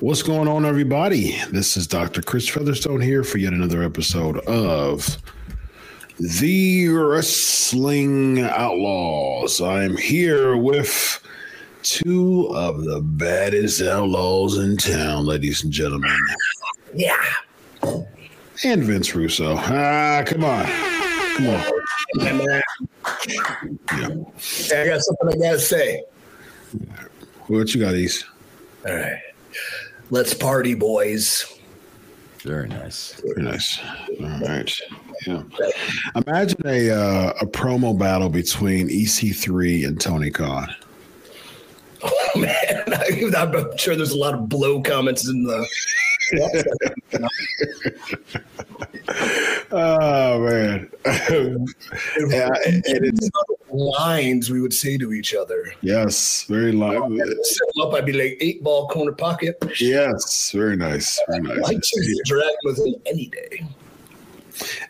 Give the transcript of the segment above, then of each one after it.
What's going on, everybody? This is Dr. Chris Featherstone here for yet another episode of The Wrestling Outlaws. I'm here with two of the baddest outlaws in town, ladies and gentlemen. Yeah. And Vince Russo. Ah, come on. Come on. Yeah. I got something I gotta say. What you got, East? All right. Let's party, boys. Very nice. Very nice. All right. Yeah. Imagine a uh, a promo battle between EC3 and Tony Khan. Oh man, I'm sure there's a lot of blow comments in the. Oh man! yeah, and it's lines we would say to each other. Yes, very. Set up, I'd be like eight ball corner pocket. Yes, very nice, very nice. I choose drag with me any day.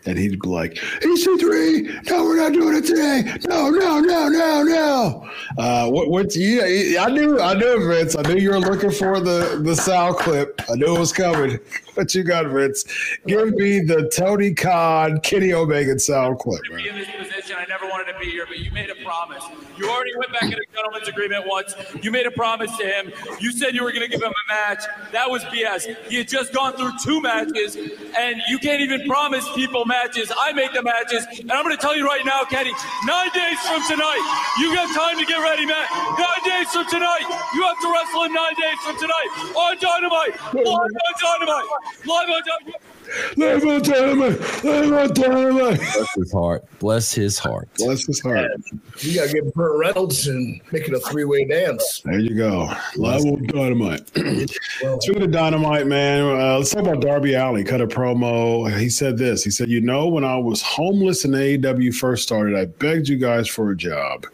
And he'd be like, EC3, no, we're not doing it today. No, no, no, no, no. Uh, what, what, yeah, I knew, I knew, Vince. I knew you were looking for the, the Sal clip. I knew it was coming. What you got, Vince? Give me the Tony Khan, Kenny Omega Sal clip. Be in this position. I never wanted to be here, but you made a promise. You already went back in a gentleman's agreement once. You made a promise to him. You said you were going to give him a match. That was BS. He had just gone through two matches, and you can't even promise people matches. I make the matches, and I'm going to tell you right now, Kenny, nine days from tonight, you got time to get ready, man. Nine days from tonight, you have to wrestle in nine days from tonight on Dynamite. Live on Dynamite. Live on Dynamite. Live on Dynamite. Live on Dynamite. Bless his heart. Bless his heart. Bless his heart. You got to get Burt Reynolds and make it a three way dance. There you go. Live on Dynamite. Speaking of Dynamite, man, uh, let's talk about Darby Allin. Cut a promo. He said this. He said, "You know, when I was homeless and AEW first started, I begged you guys for a job.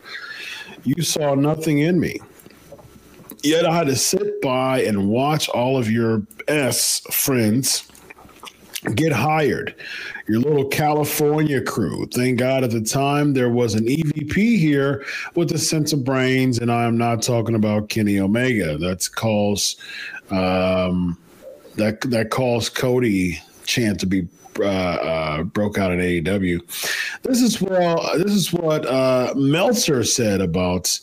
You saw nothing in me." Yet I had to sit by and watch all of your S friends get hired. Your little California crew. Thank God at the time there was an EVP here with a sense of brains, and I am not talking about Kenny Omega. That's calls um, that that calls Cody Chant to be uh, uh, broke out at AEW. This is well. This is what uh, Meltzer said about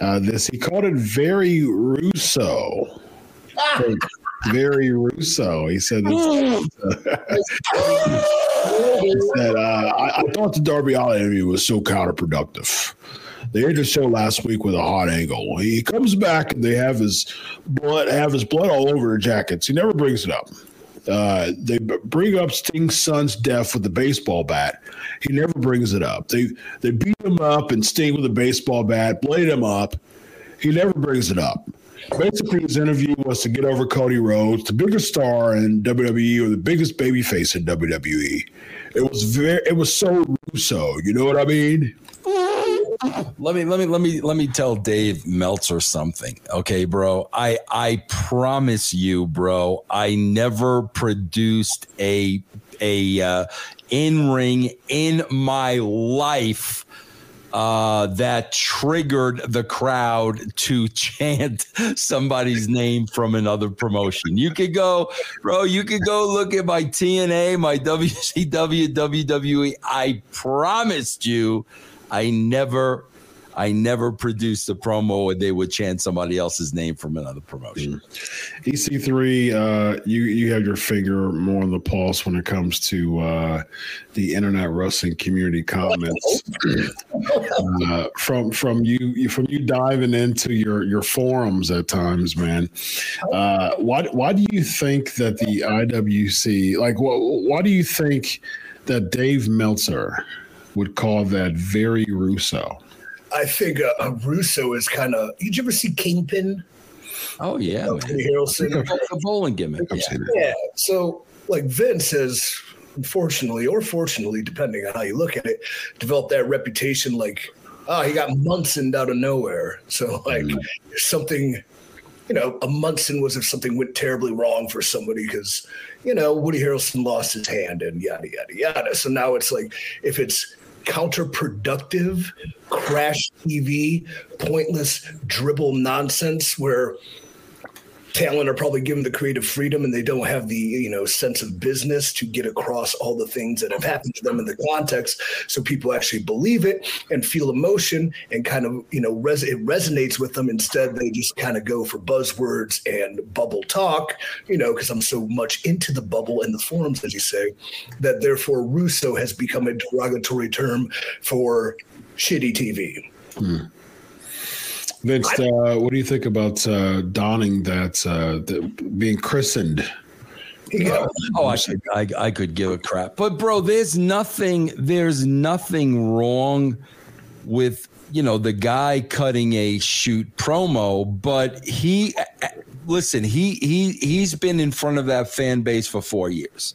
uh, this. He called it very Russo. Ah. Very Russo. He said this. he said, uh, I, I, thought the Darby Allin interview was so counterproductive. They aired the show last week with a hot angle. He comes back and they have his blood have his blood all over their jackets. He never brings it up. Uh, they bring up Sting's son's death with the baseball bat. He never brings it up. They they beat him up and Sting with a baseball bat, blade him up. He never brings it up. Basically, his interview was to get over Cody Rhodes, the biggest star in WWE or the biggest babyface in WWE. It was very, it was so Russo. You know what I mean? Let me let me let me let me tell Dave Meltzer something. Okay, bro. I I promise you, bro, I never produced a a uh, in ring in my life uh, that triggered the crowd to chant somebody's name from another promotion. You could go, bro, you could go look at my TNA, my WCW, WWE. I promised you, I never I never produced a promo where they would chant somebody else's name from another promotion. Mm. EC3, uh, you you have your finger more on the pulse when it comes to uh, the internet wrestling community comments uh, from from you from you diving into your your forums at times, man. Uh, why why do you think that the IWC like what why do you think that Dave Meltzer would call that very Russo? I think uh, Russo is kind of. Did you ever see Kingpin? Oh yeah, you know, Harrelson. The bowling gimmick. Yeah. yeah. So like Vince has, unfortunately or fortunately, depending on how you look at it, developed that reputation. Like, oh, he got Munson out of nowhere. So like mm. something. You know, a Munson was if something went terribly wrong for somebody because, you know, Woody Harrelson lost his hand and yada yada yada. So now it's like if it's counterproductive, crash TV, pointless dribble nonsense where talent are probably given the creative freedom and they don't have the you know sense of business to get across all the things that have happened to them in the context. So people actually believe it and feel emotion and kind of you know res- it resonates with them. Instead they just kind of go for buzzwords and bubble talk you know because i'm so much into the bubble and the forums as you say that therefore russo has become a derogatory term for shitty tv hmm. Vince, uh, what do you think about uh, donning that, uh, the, being christened? Yeah. Oh, I could, I, I could give a crap, but bro, there's nothing, there's nothing wrong with you know the guy cutting a shoot promo, but he, listen, he he he's been in front of that fan base for four years.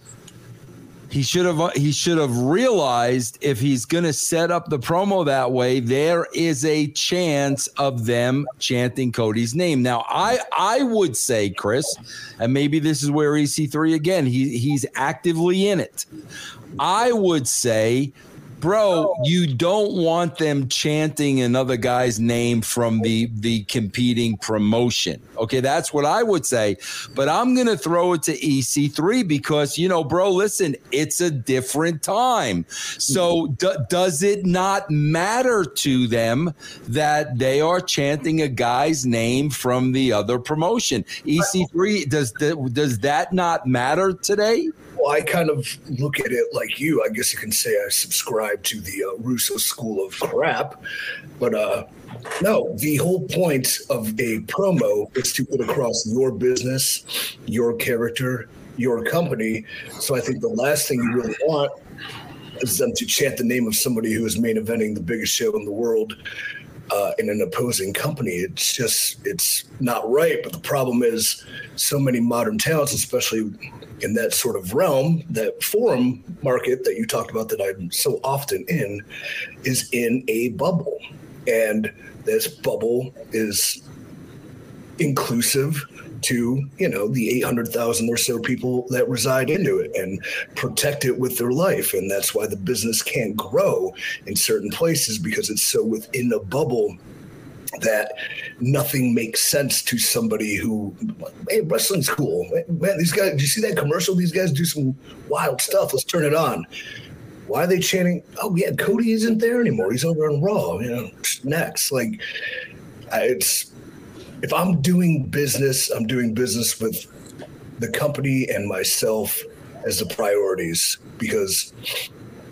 He should have he should have realized if he's going to set up the promo that way, there is a chance of them chanting Cody's name. Now, I I would say, Chris, and maybe this is where EC3 again, he he's actively in it. I would say bro, you don't want them chanting another guy's name from the the competing promotion. Okay, that's what I would say. But I'm going to throw it to EC3 because you know, bro, listen, it's a different time. So mm-hmm. d- does it not matter to them that they are chanting a guy's name from the other promotion? EC3 does does that not matter today? I kind of look at it like you. I guess you can say I subscribe to the uh, Russo school of crap. But uh, no, the whole point of a promo is to put across your business, your character, your company. So I think the last thing you really want is them to chant the name of somebody who is main eventing the biggest show in the world uh, in an opposing company. It's just it's not right. But the problem is, so many modern talents, especially in that sort of realm, that forum market that you talked about that I'm so often in, is in a bubble, and this bubble is inclusive to you know the 800,000 or so people that reside into it and protect it with their life. And that's why the business can't grow in certain places because it's so within a bubble that nothing makes sense to somebody who hey wrestling's cool. Man these guys do you see that commercial? These guys do some wild stuff. Let's turn it on. Why are they chanting oh yeah cody isn't there anymore. He's over on raw you know next. Like it's if I'm doing business, I'm doing business with the company and myself as the priorities because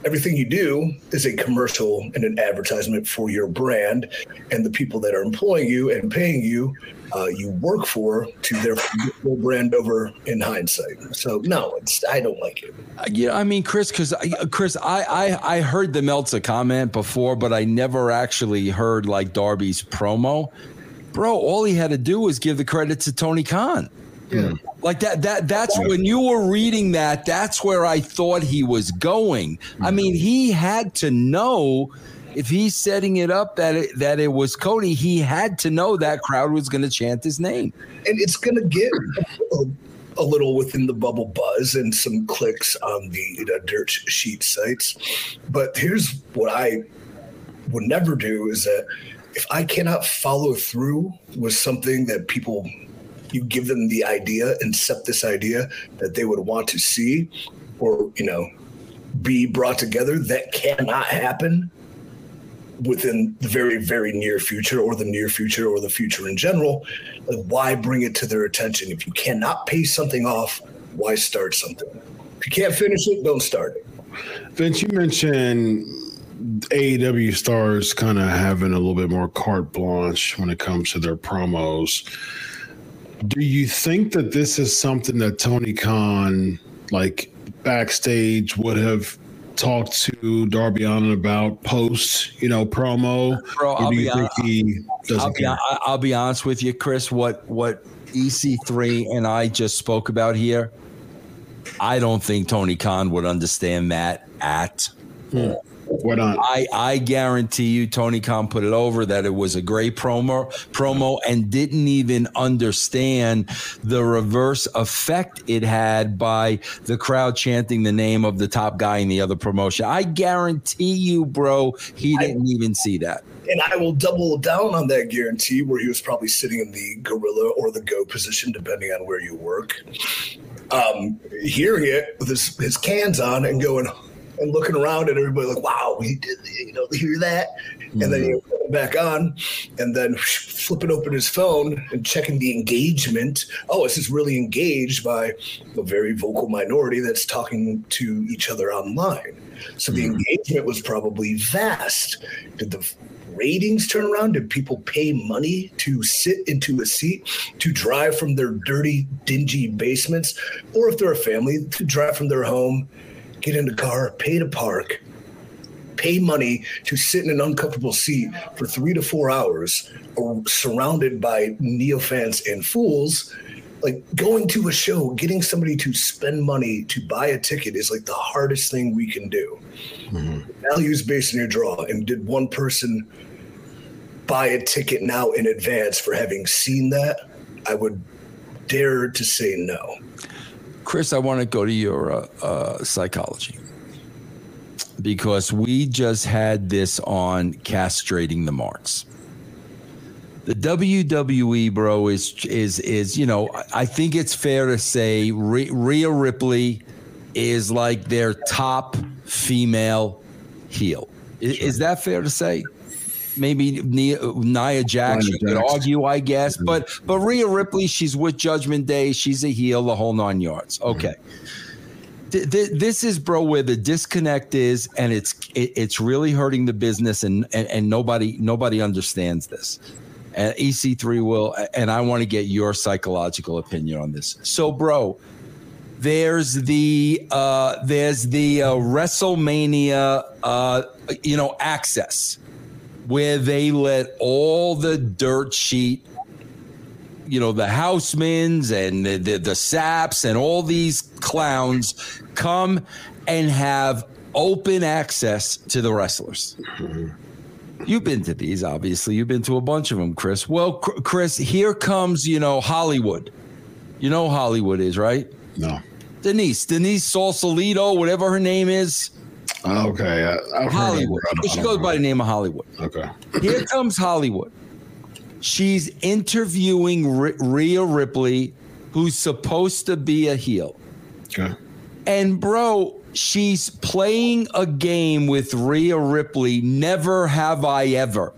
everything you do is a commercial and an advertisement for your brand and the people that are employing you and paying you uh, you work for to their brand over in hindsight. So no it's i don't like it. Yeah i mean chris because chris I, I i heard the meltzer comment before but i never actually heard like darby's promo bro, all he had to do was give the credit to Tony Khan. Yeah. Like that that that's when you were reading that, that's where I thought he was going. I mm-hmm. mean, he had to know if he's setting it up that it, that it was Cody, he had to know that crowd was going to chant his name. And it's going to get a, a, little within the bubble buzz and some clicks on the you know, dirt sheet sites. But here's what I would never do is that if I cannot follow through with something that people you give them the idea and set this idea that they would want to see or you know be brought together that cannot happen within the very very near future or the near future or the future in general like why bring it to their attention? If you cannot pay something off why start something? If you can't finish it don't start it. Vince you mentioned AEW stars kind of having a little bit more carte blanche when it comes to their promos. Do you think that this is something that Tony Khan, like backstage, would have talked to Darby Allin about post, you know, promo? Bro, I'll be, on, I'll, be, I'll be honest with you, Chris. What what EC3 and I just spoke about here, I don't think Tony Khan would understand that at. Hmm Why not? I, I guarantee you, Tony Khan put it over that it was a great promo, promo, and didn't even understand the reverse effect it had by the crowd chanting the name of the top guy in the other promotion. I guarantee you, bro, he didn't I, even see that. And I will double down on that guarantee, where he was probably sitting in the gorilla or the go position, depending on where you work, um, hearing it with his, his cans on and going and looking around at everybody like, wow, we did, you know, hear that? Mm-hmm. And then he put back on and then flipping open his phone and checking the engagement. Oh, this is really engaged by a very vocal minority that's talking to each other online. So the mm-hmm. engagement was probably vast. Did the ratings turn around? Did people pay money to sit into a seat to drive from their dirty, dingy basements? Or if they're a family, to drive from their home get in the car, pay to park, pay money to sit in an uncomfortable seat for three to four hours, surrounded by neofans and fools. Like going to a show, getting somebody to spend money to buy a ticket is like the hardest thing we can do. Mm-hmm. Values based on your draw. And did one person buy a ticket now in advance for having seen that? I would dare to say no. Chris, I want to go to your uh, uh, psychology because we just had this on castrating the marks. The WWE, bro, is is is you know I think it's fair to say Rhea Ripley is like their top female heel. Is, is that fair to say? Maybe Nia Jax, you could argue, I guess. Mm-hmm. But but Rhea Ripley, she's with Judgment Day. She's a heel, the whole nine yards. Okay. Mm-hmm. Th- this is bro where the disconnect is and it's it, it's really hurting the business and, and and nobody nobody understands this and ec3 will and i want to get your psychological opinion on this so bro there's the uh there's the uh, wrestlemania uh you know access where they let all the dirt sheet, you know, the housemans and the, the, the saps and all these clowns come and have open access to the wrestlers. Mm-hmm. You've been to these, obviously. You've been to a bunch of them, Chris. Well, Chris, here comes, you know, Hollywood. You know Hollywood is, right? No. Denise, Denise Sausalito, whatever her name is. Okay, I, Hollywood. She goes by the name of Hollywood. Okay. Here comes Hollywood. She's interviewing R- Rhea Ripley, who's supposed to be a heel. Okay. And bro, she's playing a game with Rhea Ripley. Never have I ever.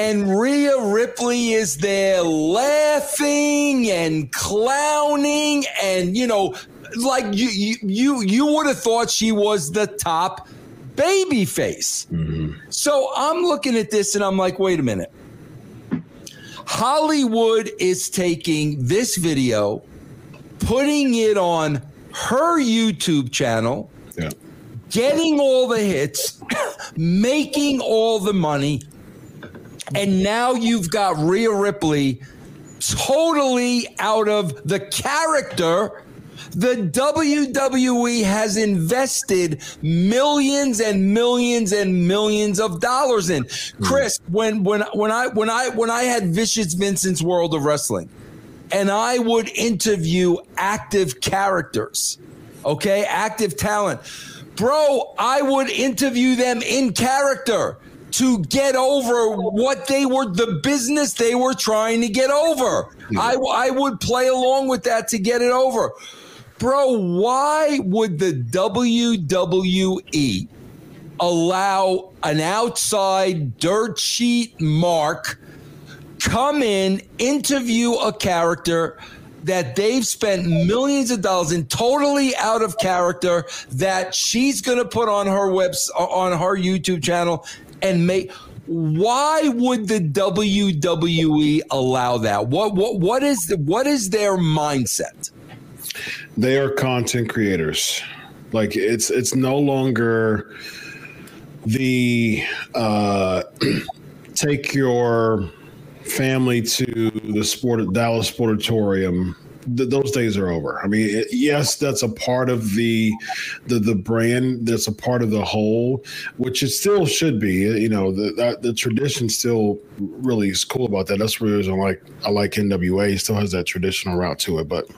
and Rhea Ripley is there laughing and clowning and you know like you you you, you would have thought she was the top baby face. Mm-hmm. So I'm looking at this and I'm like, wait a minute. Hollywood is taking this video, putting it on her YouTube channel, yeah. getting all the hits, making all the money, and now you've got Rhea Ripley totally out of the character the WWE has invested millions and millions and millions of dollars in. Hmm. Chris, when when when I when I when I had Vicious Vincent's World of Wrestling, and I would interview active characters, okay, active talent. Bro, I would interview them in character to get over what they were, the business they were trying to get over. Yeah. I, I would play along with that to get it over. Bro, why would the WWE allow an outside dirt sheet mark come in, interview a character that they've spent millions of dollars in totally out of character that she's going to put on her webs on her YouTube channel and make why would the WWE allow that? What what what is the, what is their mindset? They are content creators. Like it's it's no longer the uh, take your family to the sport Dallas Sportatorium th- those days are over. I mean, it, yes, that's a part of the the the brand. That's a part of the whole, which it still should be. You know, the that, the tradition still really is cool about that. That's where I like I like NWA. Still has that traditional route to it, but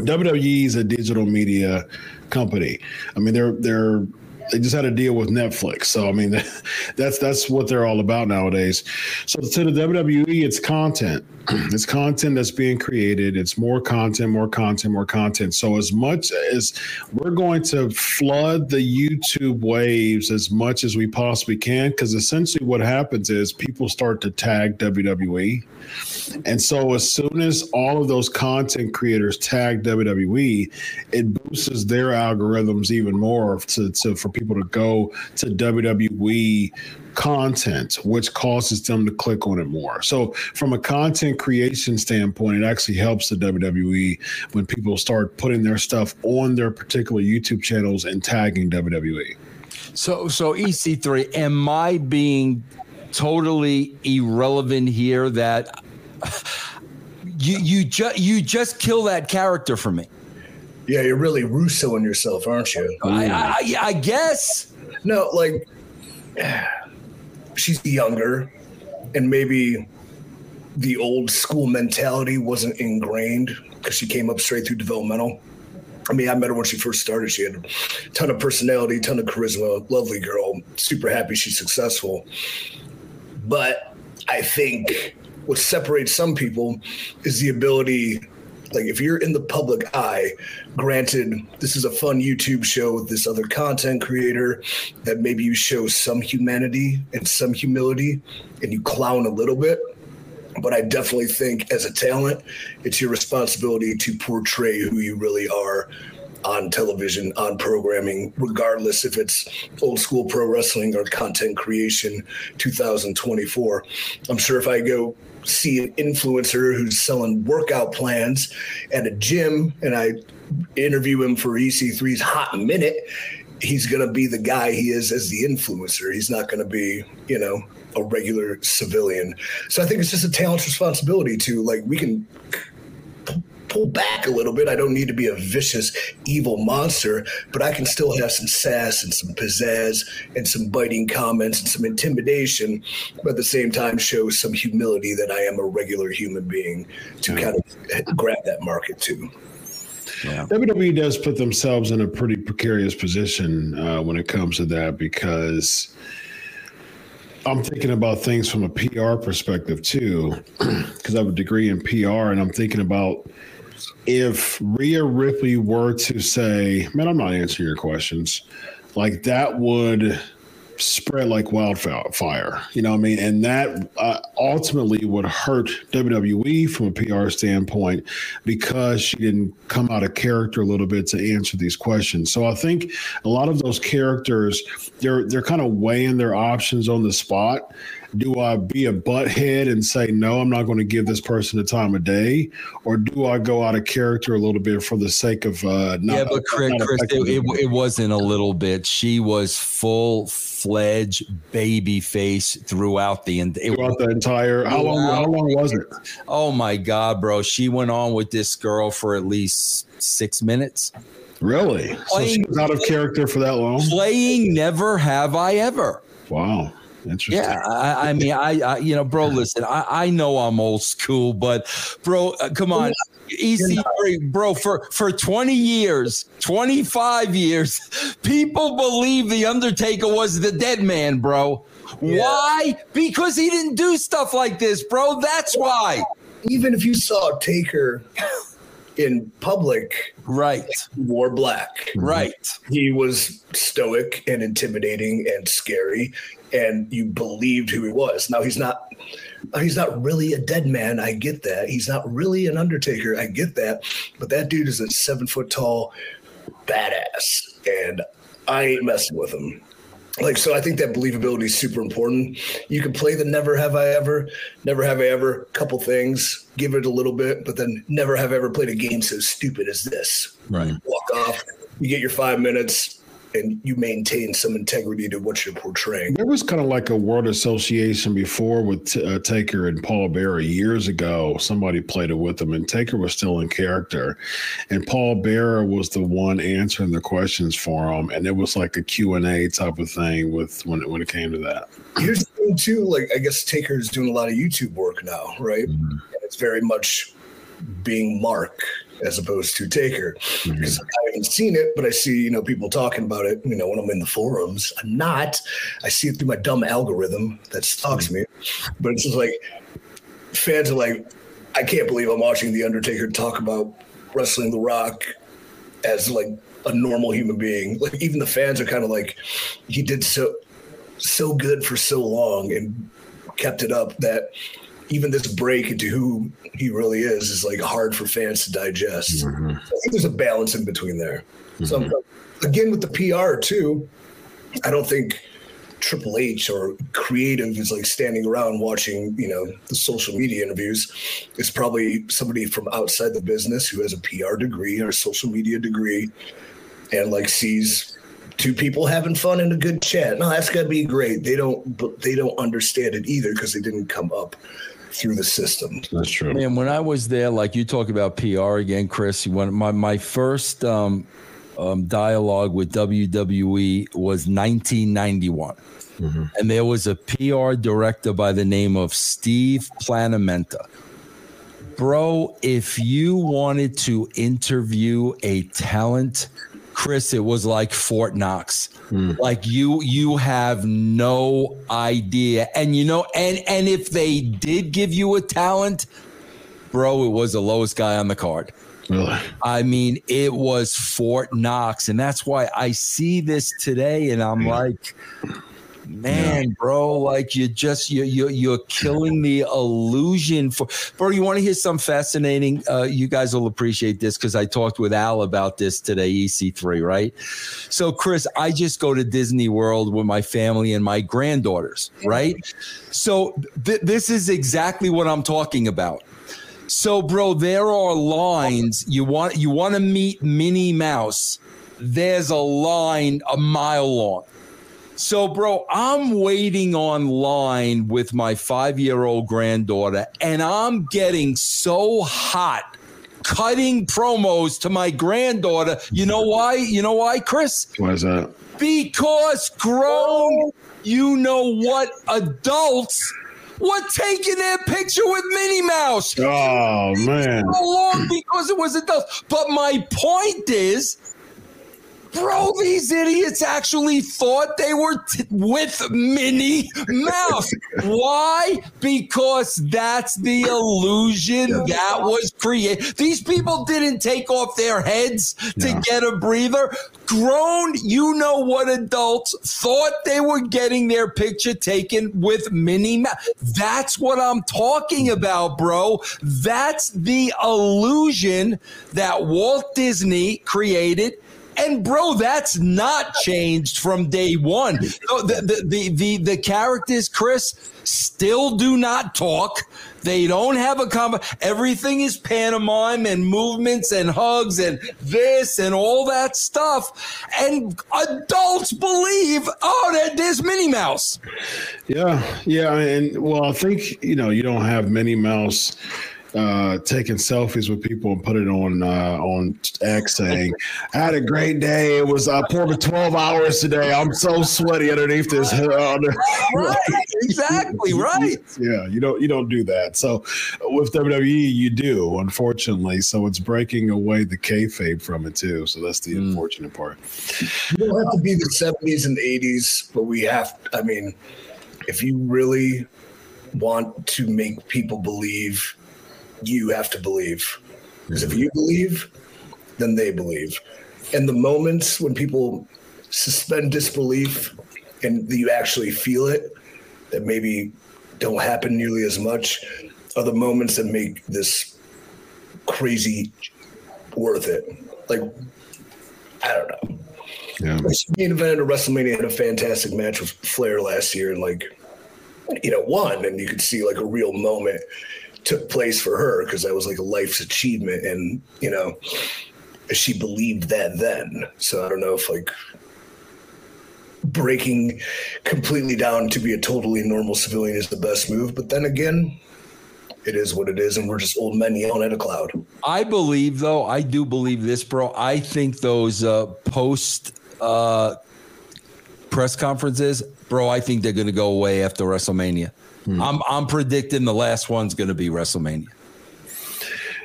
WWE is a digital media company. I mean, they're they're they just had a deal with Netflix. So I mean, that's that's what they're all about nowadays. So to the WWE, it's content. It's content that's being created. It's more content, more content, more content. So as much as we're going to flood the YouTube waves as much as we possibly can, because essentially what happens is people start to tag WWE. And so as soon as all of those content creators tag WWE, it boosts their algorithms even more to, to for people to go to WWE content, which causes them to click on it more. So, from a content creation standpoint, it actually helps the WWE when people start putting their stuff on their particular YouTube channels and tagging WWE. So, so EC3, am I being totally irrelevant here? That you you just you just kill that character for me. Yeah, you're really Russo in yourself, aren't you? I, I, I guess. No, like she's younger, and maybe the old school mentality wasn't ingrained because she came up straight through developmental. I mean, I met her when she first started. She had a ton of personality, ton of charisma, lovely girl, super happy she's successful. But I think what separates some people is the ability like if you're in the public eye granted this is a fun youtube show with this other content creator that maybe you show some humanity and some humility and you clown a little bit but i definitely think as a talent it's your responsibility to portray who you really are on television, on programming, regardless if it's old school pro wrestling or content creation 2024. I'm sure if I go see an influencer who's selling workout plans at a gym and I interview him for EC3's Hot Minute, he's going to be the guy he is as the influencer. He's not going to be, you know, a regular civilian. So I think it's just a talent's responsibility to like we can pull back a little bit. I don't need to be a vicious, evil monster, but I can still have some sass and some pizzazz and some biting comments and some intimidation, but at the same time show some humility that I am a regular human being to yeah. kind of grab that market too. Yeah. WWE does put themselves in a pretty precarious position uh, when it comes to that because I'm thinking about things from a PR perspective too, because I have a degree in PR, and I'm thinking about if Rhea Ripley were to say, "Man, I'm not answering your questions," like that would spread like wildfire. You know what I mean? And that uh, ultimately would hurt WWE from a PR standpoint because she didn't come out of character a little bit to answer these questions. So I think a lot of those characters, they're they're kind of weighing their options on the spot do I be a butthead and say no, I'm not going to give this person the time of day, or do I go out of character a little bit for the sake of uh, not, yeah? But Chris, Chris it, it, it, wasn't a little bit. She was full fledged baby face throughout the it, throughout the entire. How long? How long was it? Oh my god, bro! She went on with this girl for at least six minutes. Really? Playing, so she was out of character for that long. Playing Never Have I Ever. Wow. Interesting. Yeah, I, I mean, I, I, you know, bro, listen, I, I know I'm old school, but bro, uh, come on, EC3, bro, for for 20 years, 25 years, people believe the Undertaker was the dead man, bro. Yeah. Why? Because he didn't do stuff like this, bro. That's why. Even if you saw Taker in public, right, wore black, right, he was stoic and intimidating and scary and you believed who he was. Now he's not he's not really a dead man. I get that. He's not really an undertaker. I get that. But that dude is a seven foot tall badass. And I ain't messing with him. Like so I think that believability is super important. You can play the never have I ever, never have I ever, couple things, give it a little bit, but then never have I ever played a game so stupid as this. Right. Walk off, you get your five minutes, and you maintain some integrity to what you're portraying. There was kind of like a word association before with uh, Taker and Paul Bearer years ago. Somebody played it with them, and Taker was still in character, and Paul Bearer was the one answering the questions for him, and it was like a Q and A type of thing with when it, when it came to that. Here's the thing too, like I guess Taker is doing a lot of YouTube work now, right? Mm-hmm. It's very much being Mark as opposed to Taker. Because mm-hmm. I haven't seen it, but I see, you know, people talking about it, you know, when I'm in the forums. I'm not. I see it through my dumb algorithm that stalks mm-hmm. me. But it's just like fans are like, I can't believe I'm watching The Undertaker talk about wrestling The Rock as like a normal human being. Like even the fans are kind of like, he did so so good for so long and kept it up that even this break into who he really is is like hard for fans to digest. Mm-hmm. I think there's a balance in between there. Mm-hmm. So again, with the PR too, I don't think Triple H or creative is like standing around watching, you know, the social media interviews. It's probably somebody from outside the business who has a PR degree or a social media degree and like sees two people having fun in a good chat. No, that's gotta be great. They don't, but they don't understand it either because they didn't come up through the system. That's true. Man, when I was there, like you talk about PR again, Chris. When my my first um, um, dialogue with WWE was 1991. Mm-hmm. And there was a PR director by the name of Steve Planamenta. Bro, if you wanted to interview a talent Chris, it was like Fort Knox. Mm. Like you, you have no idea. And you know, and and if they did give you a talent, bro, it was the lowest guy on the card. Really? I mean, it was Fort Knox, and that's why I see this today, and I'm yeah. like, man, yeah. bro, like you just you you you're killing the illusion for bro. You want to hear some fascinating? Uh, you guys will appreciate this because I talked with Al about this today. EC3, right? So, Chris, I just go to Disney World with my family and my granddaughters, right? So th- this is exactly what I'm talking about. So, bro, there are lines. You want you want to meet Minnie Mouse. There's a line a mile long. So, bro, I'm waiting online with my five year old granddaughter, and I'm getting so hot cutting promos to my granddaughter. You know why? You know why, Chris? Why is that? Because grown, you know what, adults were taking their picture with Minnie Mouse. Oh, man. So long because it was adults. But my point is, Bro, these idiots actually thought they were t- with Minnie Mouse. Why? Because that's the illusion that was created. These people didn't take off their heads to no. get a breather. Grown, you know what adults thought they were getting their picture taken with Minnie Mouse. That's what I'm talking about, bro. That's the illusion that Walt Disney created and bro, that's not changed from day one. The, the, the, the, characters, Chris, still do not talk. They don't have a comment. Everything is pantomime and movements and hugs and this and all that stuff. And adults believe, oh, there's Minnie Mouse. Yeah, yeah, and well, I think you know you don't have Minnie Mouse uh, taking selfies with people and put it on uh, on X saying, "I had a great day. It was I poured for twelve hours today. I'm so sweaty underneath this." Uh, right, exactly right. Yeah, you don't you don't do that. So with WWE, you do unfortunately. So it's breaking away the kayfabe from it too. So that's the mm. unfortunate part. You don't have to be the '70s and '80s, but we have. I mean, if you really want to make people believe you have to believe. Because if mm-hmm. you believe, then they believe. And the moments when people suspend disbelief and you actually feel it, that maybe don't happen nearly as much, are the moments that make this crazy worth it. Like, I don't know. Yeah. Main event at WrestleMania had a fantastic match with Flair last year, and like, you know, won, and you could see like a real moment took place for her because that was like a life's achievement and you know she believed that then so i don't know if like breaking completely down to be a totally normal civilian is the best move. But then again, it is what it is, and we're just old men yelling at a cloud. I believe, though, I do believe this, bro. I think those uh, post uh, press conferences, bro, I think they're going to go away after WrestleMania. Hmm. I'm I'm predicting the last one's going to be WrestleMania.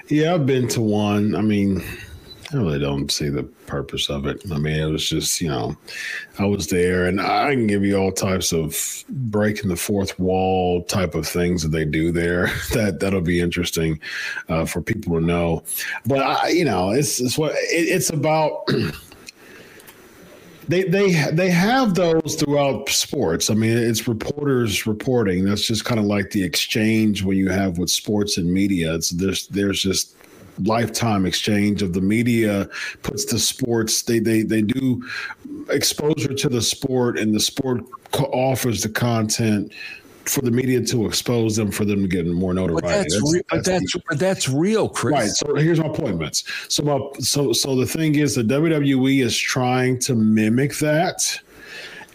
Yeah, I've been to one. I mean, I really don't see the purpose of it. I mean, it was just, you know, I was there and I can give you all types of breaking the fourth wall type of things that they do there. that that'll be interesting uh, for people to know. But I, you know, it's it's what it, it's about. they they they have those throughout sports. I mean, it's reporters reporting. That's just kind of like the exchange when you have with sports and media. It's there's there's just lifetime exchange of the media puts the sports they they they do exposure to the sport and the sport offers the content for the media to expose them for them to get more notoriety. But that's, that's, re- that's, that's, but that's real, Chris. Right. So here's my point, Vince. So my, so so the thing is, the WWE is trying to mimic that.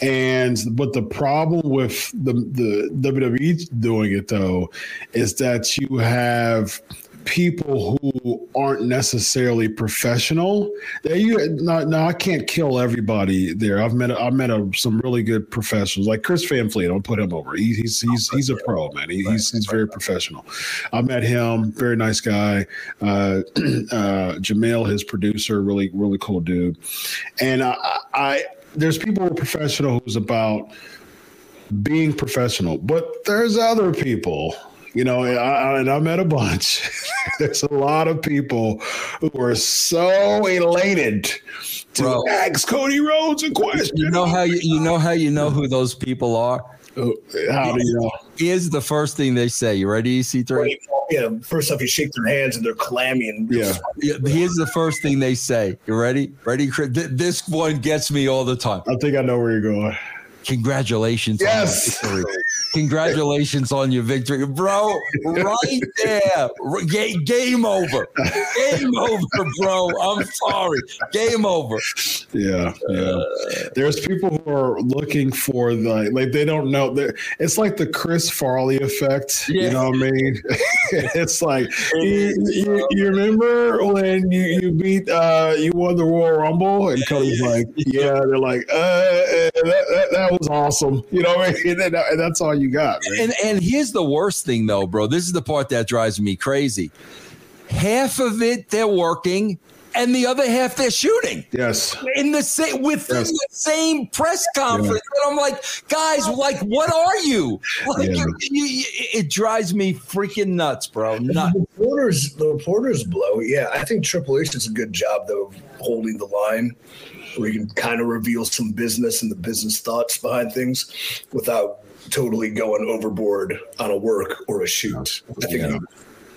And but the problem with the the WWE doing it though is that you have people who aren't necessarily professional. They you no, no, I can't kill everybody there. I've met I've met a, some really good professionals like Chris Van Vliet. I'll put him over. He, he's he's he's a pro man. He, he's he's very professional. I met him. Very nice guy. Uh, uh, Jamel, his producer, really really cool dude. And I, I there's people who are professional who's about being professional, but there's other people you know, I, and I met a bunch. There's a lot of people who are so elated to Bro, ask Cody Rhodes a question. You know how you, you know how you know who those people are. Oh, how do you know? Here's the first thing they say. You ready, EC3? Yeah. First off, you shake their hands and they're clammy. And yeah. yeah. Here's the first thing they say. You ready? Ready? This one gets me all the time. I think I know where you're going. Congratulations. Yes. Congratulations on your victory, bro. Right there. Game over. Game over, bro. I'm sorry. Game over. Yeah. Yeah. There's people who are looking for the, like, they don't know. It's like the Chris Farley effect. Yeah. You know what I mean? it's like, you, you, you, remember when you, you beat, uh, you won the Royal Rumble? And Cody's like, yeah. They're like, uh, that, that, that was awesome. You know what I mean? And that's all you got. And and here's the worst thing though, bro. This is the part that drives me crazy. Half of it they're working, and the other half they're shooting. Yes. In the same within yes. the same press conference. Yeah. And I'm like, guys, like, what are you? Like, yeah. you, you, it drives me freaking nuts, bro. Nuts. The reporters, the reporters blow. Yeah, I think Triple H does a good job though of holding the line where you can kind of reveal some business and the business thoughts behind things without totally going overboard on a work or a shoot. I think yeah. he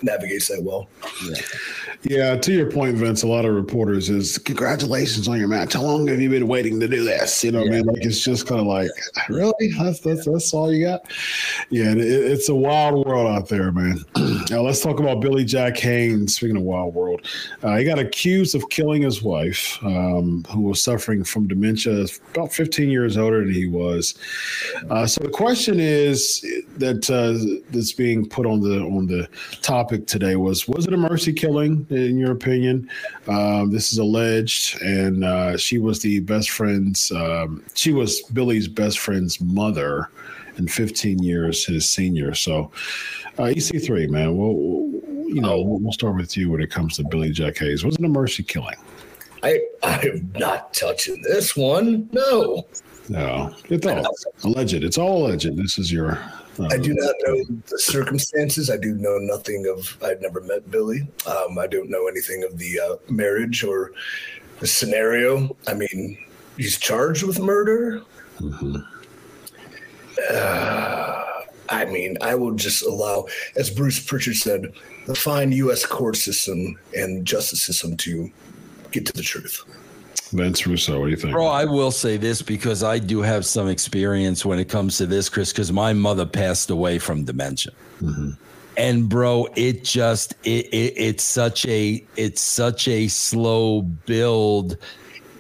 navigates that well. Yeah. Yeah. To your point, Vince, a lot of reporters is congratulations on your match. How long have you been waiting to do this? You know, yeah. I mean, like it's just kind of like, really? That's, that's that's all you got? Yeah, it, it's a wild world out there, man. now let's talk about Billy Jack Haynes. Speaking of wild world, uh, he got accused of killing his wife, um, who was suffering from dementia, about 15 years older than he was. Uh, so the question is that uh, that's being put on the on the topic today was was it a mercy killing in your opinion? Um, this is alleged, and uh, she was the best friend's. Um, she was Billy's best friend's mother, and 15 years his senior. So, uh, EC3 man, well, you know, we'll, we'll start with you when it comes to Billy Jack Haynes. Was it a mercy killing? I I'm not touching this one. No. No, it's all alleged. It's all alleged. This is your I do not know the circumstances. I do know nothing of. I'd never met Billy. Um, I don't know anything of the uh, marriage or the scenario. I mean, he's charged with murder. Mm-hmm. Uh, I mean, I will just allow, as Bruce Pritchard said, the fine U.S. court system and justice system to get to the truth. Vince Russo, what do you think? Bro, I will say this because I do have some experience when it comes to this, Chris, because my mother passed away from dementia. Mm-hmm. And bro, it just it, it it's such a it's such a slow build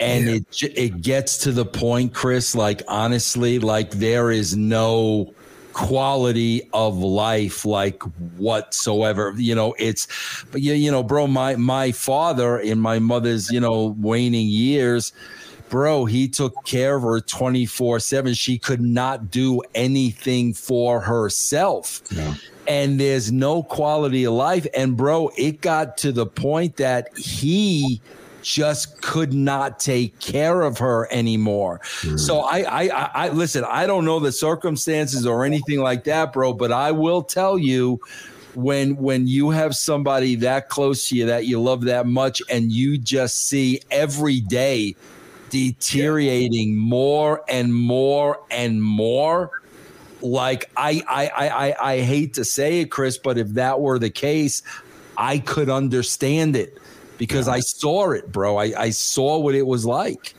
and yeah. it it gets to the point, Chris. Like honestly, like there is no quality of life like whatsoever you know it's but you, you know bro my my father in my mother's you know waning years bro he took care of her 24 7 she could not do anything for herself. And there's no quality of life. And bro it got to the point that he just could not take care of her anymore. Mm. So I, I, I, I, listen. I don't know the circumstances or anything like that, bro. But I will tell you, when when you have somebody that close to you that you love that much, and you just see every day deteriorating more and more and more. Like I, I, I, I hate to say it, Chris, but if that were the case, I could understand it because I saw it, bro. I, I saw what it was like.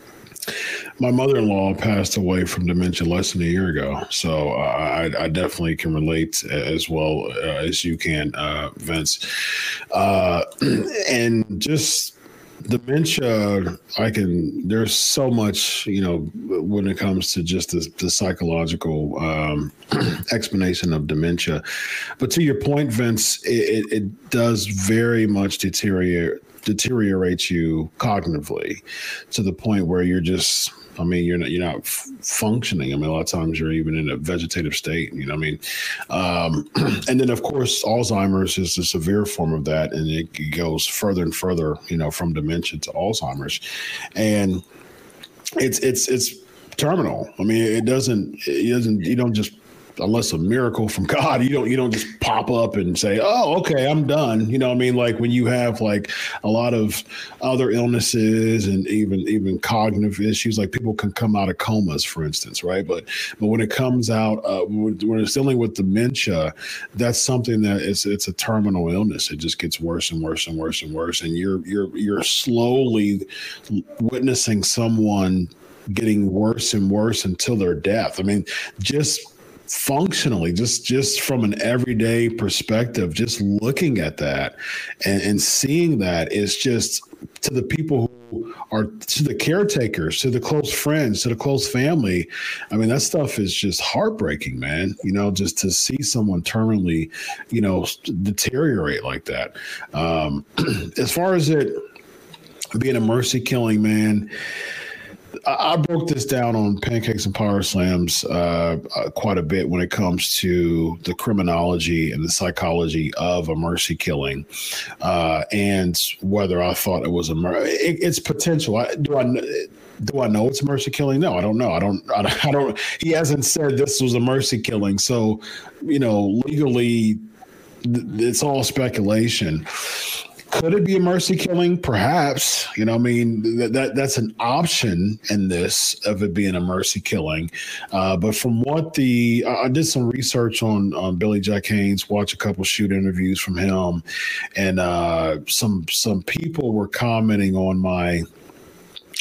My mother in law passed away from dementia less than a year ago. So I, I, definitely can relate as well uh, as you can, uh, Vince. Uh, and just dementia, I can, there's so much, you know, when it comes to just the, the psychological um, explanation of dementia. But to your point, Vince, it, it, it does very much deteriorate deteriorates you cognitively to the point where you're just I mean, you're not you're not f- functioning. I mean, a lot of times you're even in a vegetative state. You know, I mean, um, and then of course Alzheimer's is a severe form of that, and it goes further and further. You know, from dementia to Alzheimer's, and it's it's it's terminal. I mean, it doesn't it doesn't you don't just unless a miracle from God, you don't you don't just pop up and say, "Oh, okay, I'm done." You know, I mean, like when you have like a lot of other illnesses and even even cognitive issues, like people can come out of comas, for instance, right? But but when it comes out uh, when it's dealing with dementia, that's something that it's it's a terminal illness. It just gets worse and worse and worse and worse, and you're you're you're slowly witnessing someone getting worse and worse until their death. I mean, just functionally just just from an everyday perspective just looking at that and, and seeing that is just to the people who are to the caretakers to the close friends to the close family. I mean that stuff is just heartbreaking man you know just to see someone terminally you know deteriorate like that. Um as far as it being a mercy killing man I broke this down on pancakes and power slams uh, uh, quite a bit when it comes to the criminology and the psychology of a mercy killing, uh, and whether I thought it was a mur- it, it's potential. I, do I? Do I know it's a mercy killing? No, I don't know. I don't. I, I don't. He hasn't said this was a mercy killing, so you know legally, it's all speculation. Could it be a mercy killing? Perhaps. You know, I mean, that, that that's an option in this of it being a mercy killing. Uh, but from what the I did some research on on Billy Jack Haynes, watch a couple shoot interviews from him, and uh, some some people were commenting on my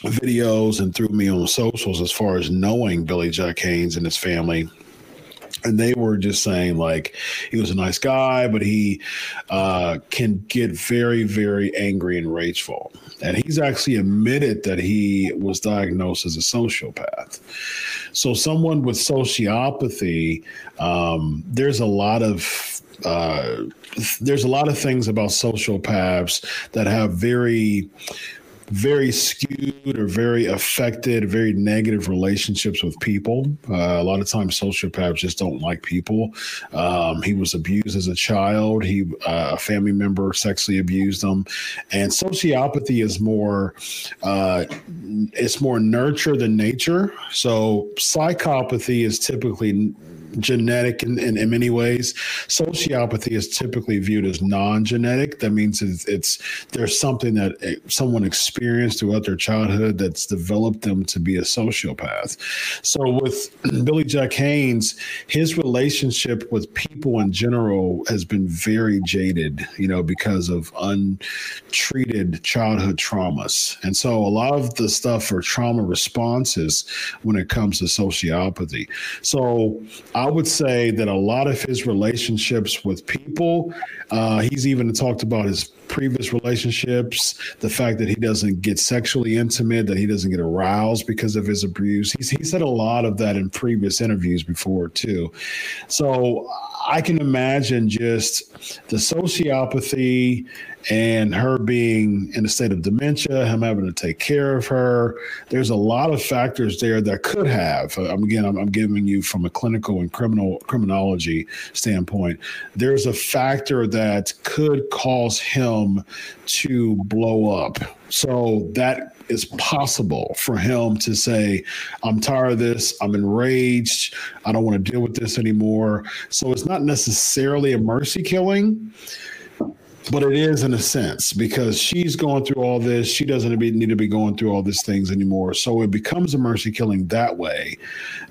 videos and through me on socials as far as knowing Billy Jack Haynes and his family and they were just saying like he was a nice guy but he uh, can get very very angry and rageful. And he's actually admitted that he was diagnosed as a sociopath. So someone with sociopathy um, there's a lot of uh, there's a lot of things about sociopaths that have very very skewed or very affected, very negative relationships with people. Uh, a lot of times, sociopaths just don't like people. Um, he was abused as a child. He uh, a family member sexually abused him, and sociopathy is more uh, it's more nurture than nature. So psychopathy is typically genetic in, in, in, many ways. Sociopathy is typically viewed as non-genetic. That means it's, it's there's something that someone experienced throughout their childhood that's developed them to be a sociopath. So with Billy Jack Haynes, his relationship with people in general has been very jaded, you know, because of untreated childhood traumas. And so a lot of the stuff are trauma responses when it comes to sociopathy. So I would say that a lot of his relationships with people, uh, he's even talked about his previous relationships, the fact that he doesn't get sexually intimate, that he doesn't get aroused because of his abuse. He's, he said a lot of that in previous interviews before, too. So I can imagine just the sociopathy and her being in a state of dementia, him having to take care of her. There's a lot of factors there that could have. Uh, again, I'm, I'm giving you from a clinical and criminal criminology standpoint. There's a factor that could cause him to blow up. So that is possible for him to say, I'm tired of this. I'm enraged. I don't want to deal with this anymore. So it's not necessarily a mercy killing but it is in a sense because she's going through all this. She doesn't need to be going through all these things anymore. So it becomes a mercy killing that way.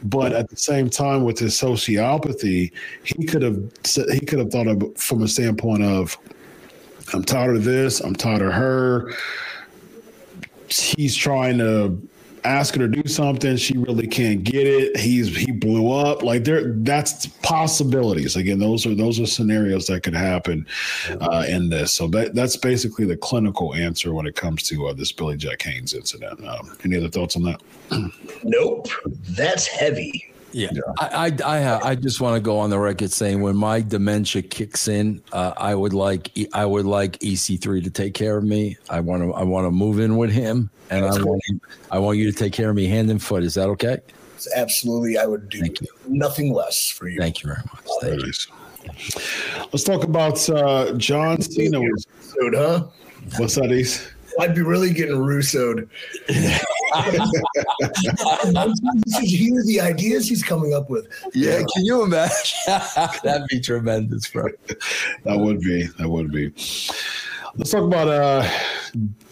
But at the same time, with his sociopathy, he could have he could have thought of from a standpoint of, I'm tired of this. I'm tired of her. He's trying to ask her to do something. She really can't get it. He's he blew up. Like there that's possibilities. Again those are those are scenarios that could happen uh, in this. So that that's basically the clinical answer when it comes to uh, this billy jack haynes incident. Um, any other thoughts on that? Nope. That's heavy yeah, yeah. I, I, I, I, just want to go on the record saying when my dementia kicks in, uh, I would like I would like EC3 to take care of me. I want to I want to move in with him, and That's I want you, I want you to take care of me hand and foot. Is that okay? It's absolutely, I would do nothing less for you. Thank you very much. Thank you. Let's talk about uh, John Cena. huh? What's that, East? I'd be really getting Russoed. should hear the ideas he's coming up with. Yeah, can you imagine? That'd be tremendous, bro. That would be. That would be. Let's talk about uh,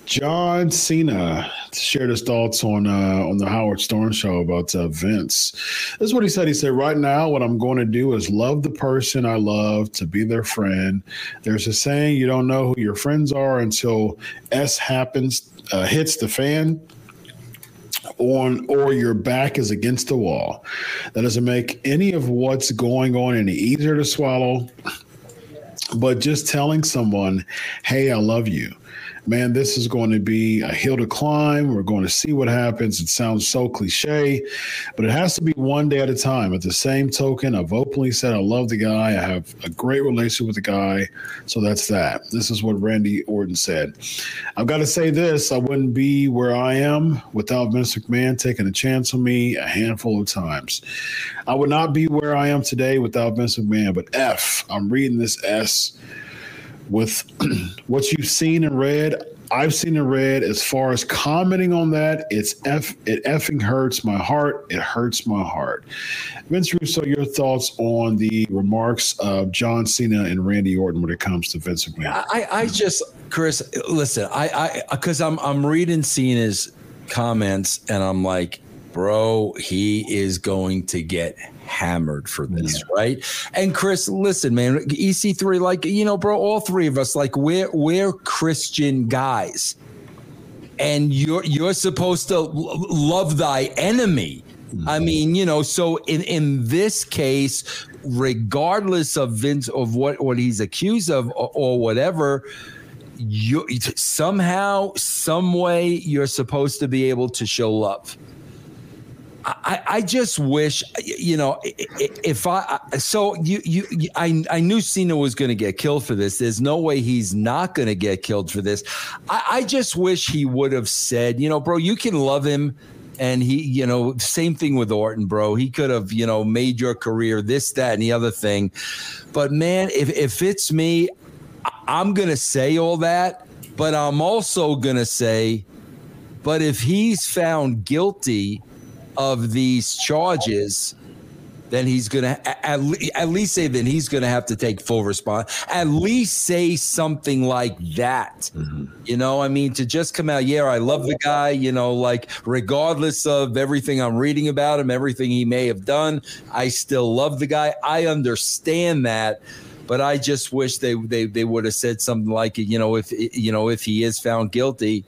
John Cena shared his thoughts on uh, on the Howard Stern show about uh, Vince. This is what he said. He said, "Right now, what I'm going to do is love the person I love, to be their friend. There's a saying: you don't know who your friends are until S happens, uh, hits the fan." on or your back is against the wall. That doesn't make any of what's going on any easier to swallow. But just telling someone, hey, I love you man, this is going to be a hill to climb. We're going to see what happens. It sounds so cliche, but it has to be one day at a time. At the same token, I've openly said I love the guy. I have a great relationship with the guy. So that's that. This is what Randy Orton said. I've got to say this I wouldn't be where I am without Vince McMahon taking a chance on me a handful of times. I would not be where I am today without Vince McMahon, but F, I'm reading this S with what you've seen and read, I've seen and read as far as commenting on that, it's F it effing hurts my heart. It hurts my heart. Vince Russo, your thoughts on the remarks of John Cena and Randy Orton when it comes to Vince McMahon? I, I just Chris, listen, I I because I'm I'm reading Cena's comments and I'm like, bro, he is going to get hammered for this, yeah. right? And Chris, listen, man, EC3, like, you know, bro, all three of us, like, we're we're Christian guys. And you're you're supposed to love thy enemy. Mm-hmm. I mean, you know, so in in this case, regardless of Vince of what what he's accused of or, or whatever, you somehow, some way, you're supposed to be able to show love. I, I just wish you know if I so you you I I knew Cena was going to get killed for this. There's no way he's not going to get killed for this. I, I just wish he would have said, you know, bro, you can love him and he, you know, same thing with Orton, bro. He could have, you know, made your career this, that, and the other thing. But man, if if it's me, I'm gonna say all that, but I'm also gonna say, but if he's found guilty of these charges, then he's going to at, at, least say that he's going to have to take full response. At least say something like that. Mm-hmm. You know, I mean, to just come out, yeah, I love the guy, you know, like regardless of everything I'm reading about him, everything he may have done, I still love the guy. I understand that. But I just wish they, they, they would have said something like, it, you know, if you know if he is found guilty,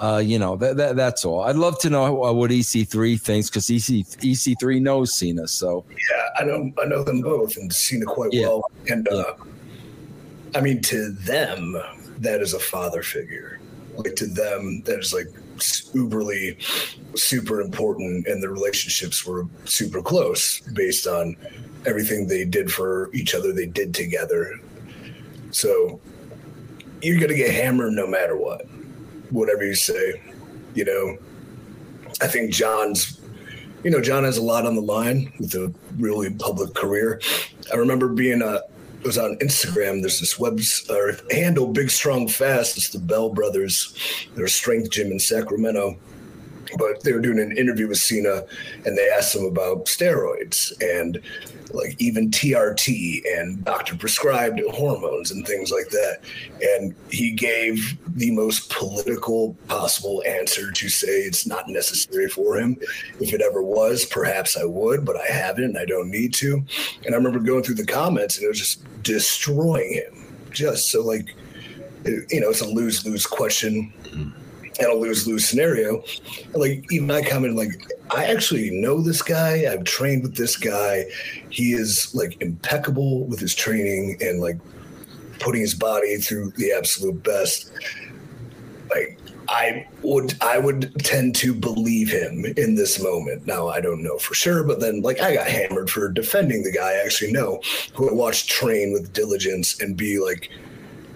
uh, you know, that, that, that's all. I'd love to know what EC3 thinks because EC, EC3 knows Cena. So yeah, I know I know them both and Cena quite yeah. well. And uh, I mean, to them, that is a father figure. Like to them, that is like uberly super important, and the relationships were super close based on everything they did for each other, they did together. So you're gonna get hammered no matter what, whatever you say. You know, I think John's you know, John has a lot on the line with a really public career. I remember being a it was on Instagram. There's this web or handle, Big Strong Fast. It's the Bell brothers, their strength gym in Sacramento. But they were doing an interview with Cena, and they asked him about steroids, and like even TRT and doctor prescribed hormones and things like that. And he gave the most political possible answer to say it's not necessary for him. If it ever was, perhaps I would, but I haven't and I don't need to. And I remember going through the comments and it was just destroying him. Just so like, you know, it's a lose lose question. Mm-hmm and a lose lose scenario. Like even I commented like I actually know this guy. I've trained with this guy. He is like impeccable with his training and like putting his body through the absolute best. Like I would I would tend to believe him in this moment. Now I don't know for sure, but then like I got hammered for defending the guy I actually know who I watched train with diligence and be like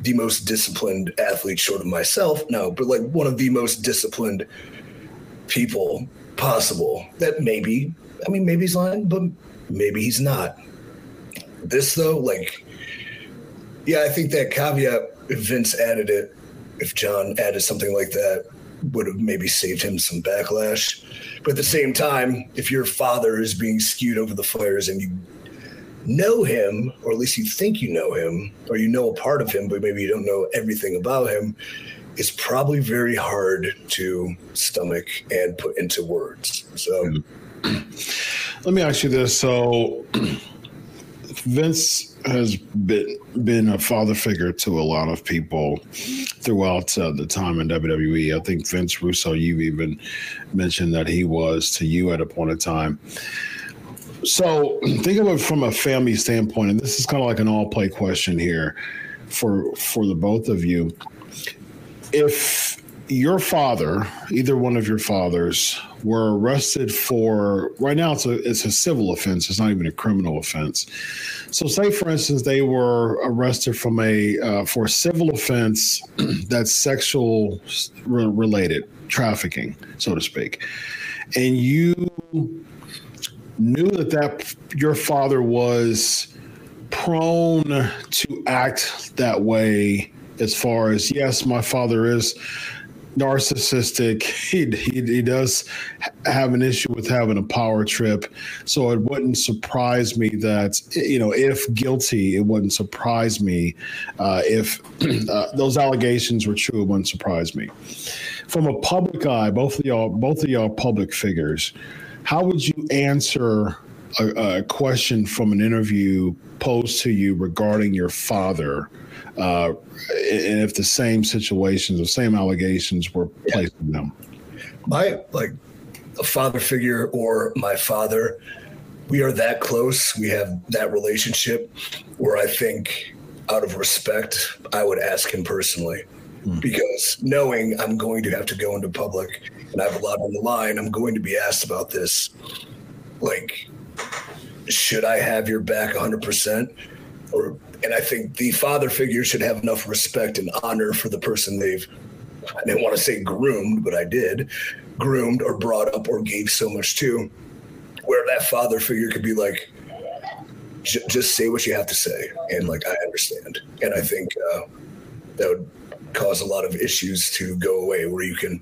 the most disciplined athlete short of myself. No, but like one of the most disciplined people possible. That maybe, I mean, maybe he's lying, but maybe he's not. This though, like, yeah, I think that caveat, if Vince added it, if John added something like that, would have maybe saved him some backlash. But at the same time, if your father is being skewed over the fires and you know him, or at least you think you know him, or you know a part of him, but maybe you don't know everything about him, it's probably very hard to stomach and put into words. So, let me ask you this: So, Vince has been been a father figure to a lot of people throughout uh, the time in WWE. I think Vince Russo, you've even mentioned that he was to you at a point in time. So think of it from a family standpoint, and this is kind of like an all play question here for for the both of you. If your father, either one of your fathers, were arrested for right now it's a it's a civil offense, it's not even a criminal offense. So say for instance they were arrested from a uh, for a civil offense that's sexual related trafficking, so to speak. And you knew that that your father was prone to act that way as far as yes my father is narcissistic. He, he, he does have an issue with having a power trip. So it wouldn't surprise me that you know if guilty it wouldn't surprise me. Uh, if uh, those allegations were true it wouldn't surprise me. From a public eye both of y'all both of y'all public figures how would you answer a, a, question from an interview posed to you regarding your father, uh, and if the same situations or same allegations were placed on them? My like a father figure or my father, we are that close. We have that relationship where I think, out of respect, I would ask him personally. Hmm. Because knowing I'm going to have to go into public and I have a lot on the line. I'm going to be asked about this. Like, should I have your back 100%? Or, and I think the father figure should have enough respect and honor for the person they've, I didn't want to say groomed, but I did, groomed or brought up or gave so much to, where that father figure could be like, just say what you have to say. And like, I understand. And I think uh, that would cause a lot of issues to go away where you can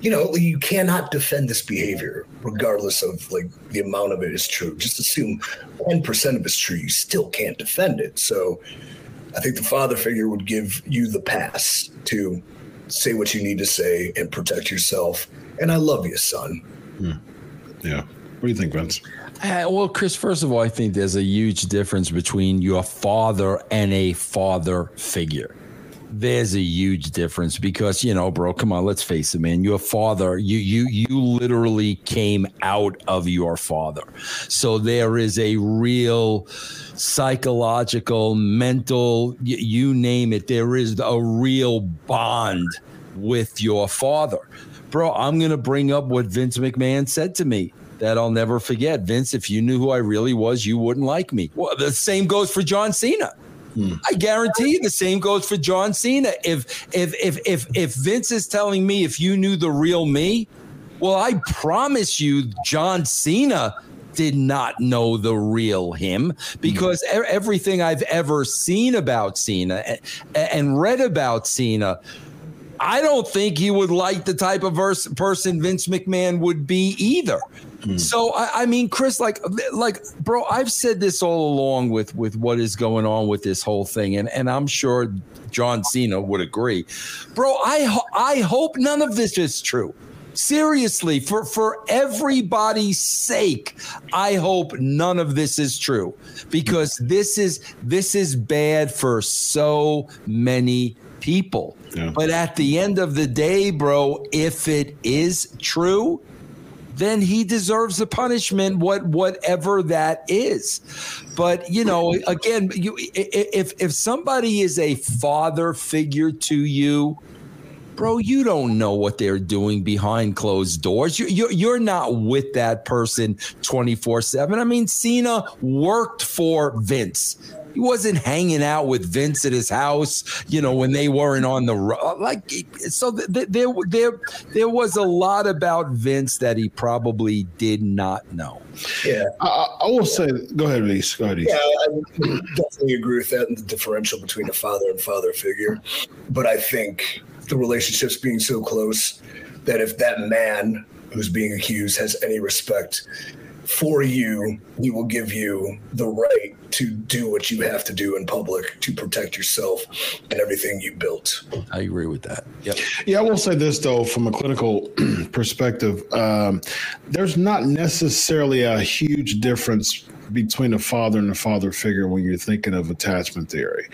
you know, you cannot defend this behavior, regardless of like the amount of it is true. Just assume 10% of it's true. You still can't defend it. So I think the father figure would give you the pass to say what you need to say and protect yourself. And I love you, son. Hmm. Yeah. What do you think, Vince? Uh, well, Chris, first of all, I think there's a huge difference between your father and a father figure. There's a huge difference because you know, bro. Come on, let's face it, man. Your father, you you you literally came out of your father, so there is a real psychological, mental, you, you name it. There is a real bond with your father, bro. I'm gonna bring up what Vince McMahon said to me that I'll never forget. Vince, if you knew who I really was, you wouldn't like me. Well, the same goes for John Cena. I guarantee you the same goes for John Cena. If if if if if Vince is telling me if you knew the real me, well, I promise you, John Cena did not know the real him because mm. everything I've ever seen about Cena and, and read about Cena. I don't think he would like the type of verse, person Vince McMahon would be either. Hmm. So I, I, mean, Chris, like, like, bro, I've said this all along with with what is going on with this whole thing, and and I'm sure John Cena would agree, bro. I I hope none of this is true. Seriously, for for everybody's sake, I hope none of this is true because this is this is bad for so many people. Yeah. But at the end of the day, bro, if it is true, then he deserves the punishment, what whatever that is. But you know, again, you if if somebody is a father figure to you, bro, you don't know what they're doing behind closed doors. You, you're, you're not with that person 24 7. I mean, Cena worked for Vince. He wasn't hanging out with Vince at his house, you know, when they weren't on the road. like. So th- there, there, there was a lot about Vince that he probably did not know. Yeah, I, I will say. Go ahead, Reese. Go ahead. Yeah, I definitely agree with that and the differential between a father and father figure. But I think the relationships being so close that if that man who's being accused has any respect for you, he will give you the right to do what you have to do in public to protect yourself and everything you built. I agree with that. Yep. Yeah, I will say this though, from a clinical perspective, um, there's not necessarily a huge difference between a father and a father figure when you're thinking of attachment theory.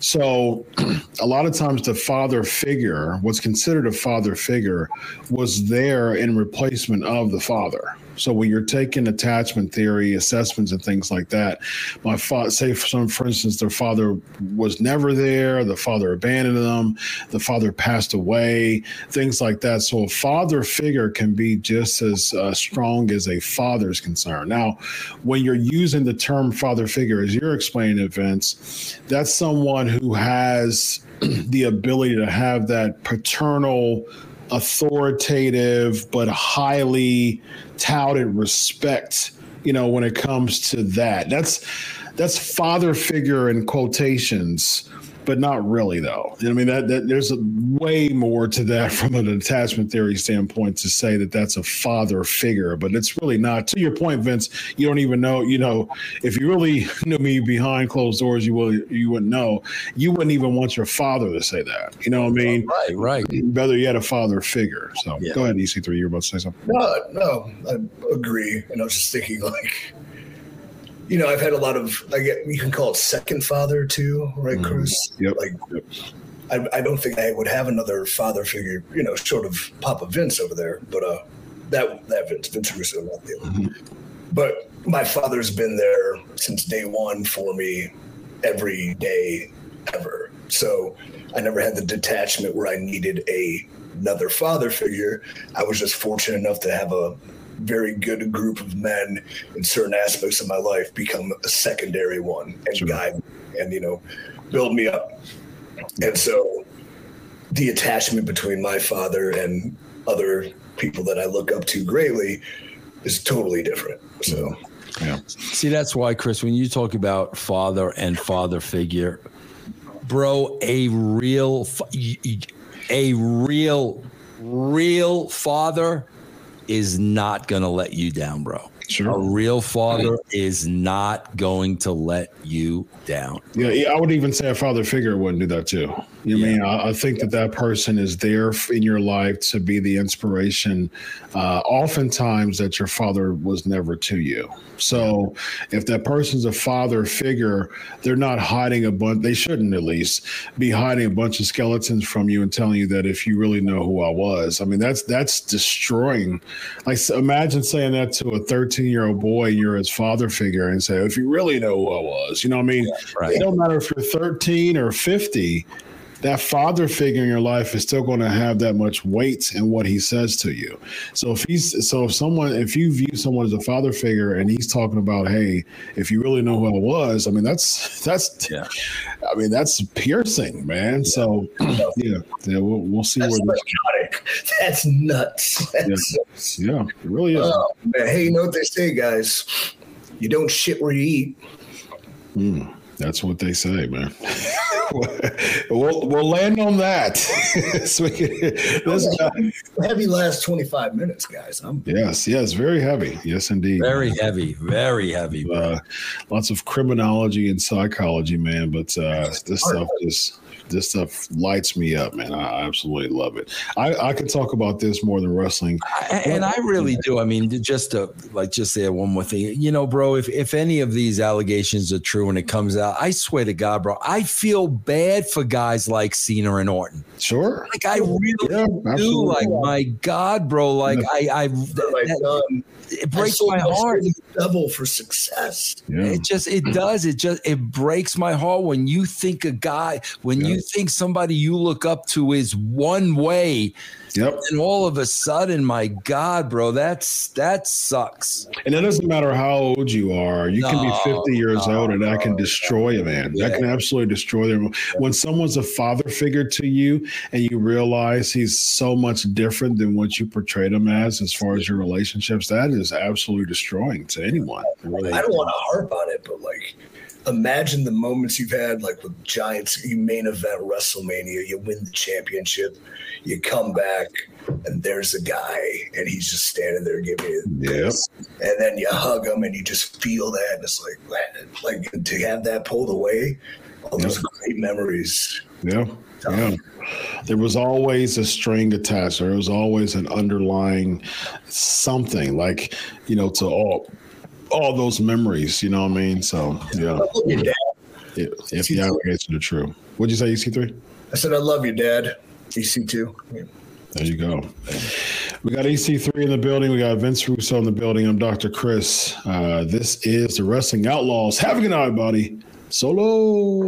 So, a lot of times, the father figure, what's considered a father figure, was there in replacement of the father. So when you're taking attachment theory assessments and things like that, my father, say for some, for instance, their father was never there, the father abandoned them, the father passed away, things like that. So a father figure can be just as uh, strong as a father's concern. Now, when you're using the term father figure, as you're explaining Vince, that's someone who has the ability to have that paternal authoritative but highly touted respect you know when it comes to that. That's that's father figure in quotations but not really though. I mean that, that there's a way more to that from an attachment theory standpoint to say that that's a father figure, but it's really not. To your point, Vince, you don't even know. You know, if you really knew me behind closed doors, you will you wouldn't know. You wouldn't even want your father to say that. You know what I mean? Right, right. Whether you had a father figure. So yeah. go ahead, EC3. You're about to say something. No, no, I agree. And I was just thinking like you know, I've had a lot of, I get, you can call it second father too, right, mm-hmm. Cruz? Yep. Like, yep. I, I don't think I would have another father figure, you know, sort of Papa Vince over there, but uh, that that Vince, Vince Russo, not the other. Mm-hmm. But my father's been there since day one for me, every day ever. So I never had the detachment where I needed a another father figure. I was just fortunate enough to have a very good group of men in certain aspects of my life become a secondary one and sure. guide and you know build me up. And so the attachment between my father and other people that I look up to greatly is totally different. So yeah. See, that's why, Chris, when you talk about father and father figure, bro, a real, a real, real father is not going to let you down, bro. Sure. A real father is not going to let you down. Yeah, I would even say a father figure wouldn't do that too. You yeah. mean I, I, think that that person is there in your life to be the inspiration. Uh, oftentimes, that your father was never to you. So, if that person's a father figure, they're not hiding a bunch. They shouldn't at least be hiding a bunch of skeletons from you and telling you that if you really know who I was. I mean, that's that's destroying. Like, imagine saying that to a 13 year old boy. You're his father figure, and say, if you really know who I was, you know, what I mean, yeah, right. it don't matter if you're 13 or 50 that father figure in your life is still going to have that much weight in what he says to you. So if he's so if someone if you view someone as a father figure and he's talking about, hey, if you really know who I was, I mean that's that's yeah. I mean that's piercing, man. Yeah. So yeah, yeah, we'll, we'll see that's where this That's nuts. That's yeah. yeah, it really is. Oh, hey, you know what they say, guys? You don't shit where you eat. Mm. That's what they say, man. we'll we'll land on that. so this guy, heavy last twenty five minutes, guys. I'm, yes, yes, very heavy. Yes, indeed. Very heavy, very heavy. Uh, lots of criminology and psychology, man. But uh, this stuff just this stuff lights me up, man. I absolutely love it. I, I could talk about this more than wrestling, I, and I really do. I mean, just to like just say one more thing, you know, bro. If if any of these allegations are true and it comes out, I swear to God, bro, I feel bad for guys like Cena and Orton. Sure, like I really yeah, do. Like my God, bro, like I I. That, um, it breaks my heart. Double for success. Yeah. It just it does. It just it breaks my heart when you think a guy when yeah. you think somebody you look up to is one way Yep. And all of a sudden, my God, bro, that's that sucks. And it doesn't matter how old you are. You no, can be 50 years no, old and that can destroy a man. Yeah. That can absolutely destroy them. When someone's a father figure to you and you realize he's so much different than what you portrayed him as as far as your relationships, that is absolutely destroying to anyone. Really I don't want to harp on it, but like imagine the moments you've had like with Giants, you main event WrestleMania, you win the championship you come back and there's a guy and he's just standing there giving you yep. and then you hug him and you just feel that and it's like like to have that pulled away all those great memories. Yeah yeah. There was always a string attached. There was always an underlying something like you know to all all those memories you know what i mean so yeah if, if the allegations are true what'd you say ec3 i said i love you dad EC2. There you go. We got EC3 in the building. We got Vince Russo in the building. I'm Dr. Chris. Uh, this is the Wrestling Outlaws. Have a good night, buddy. Solo.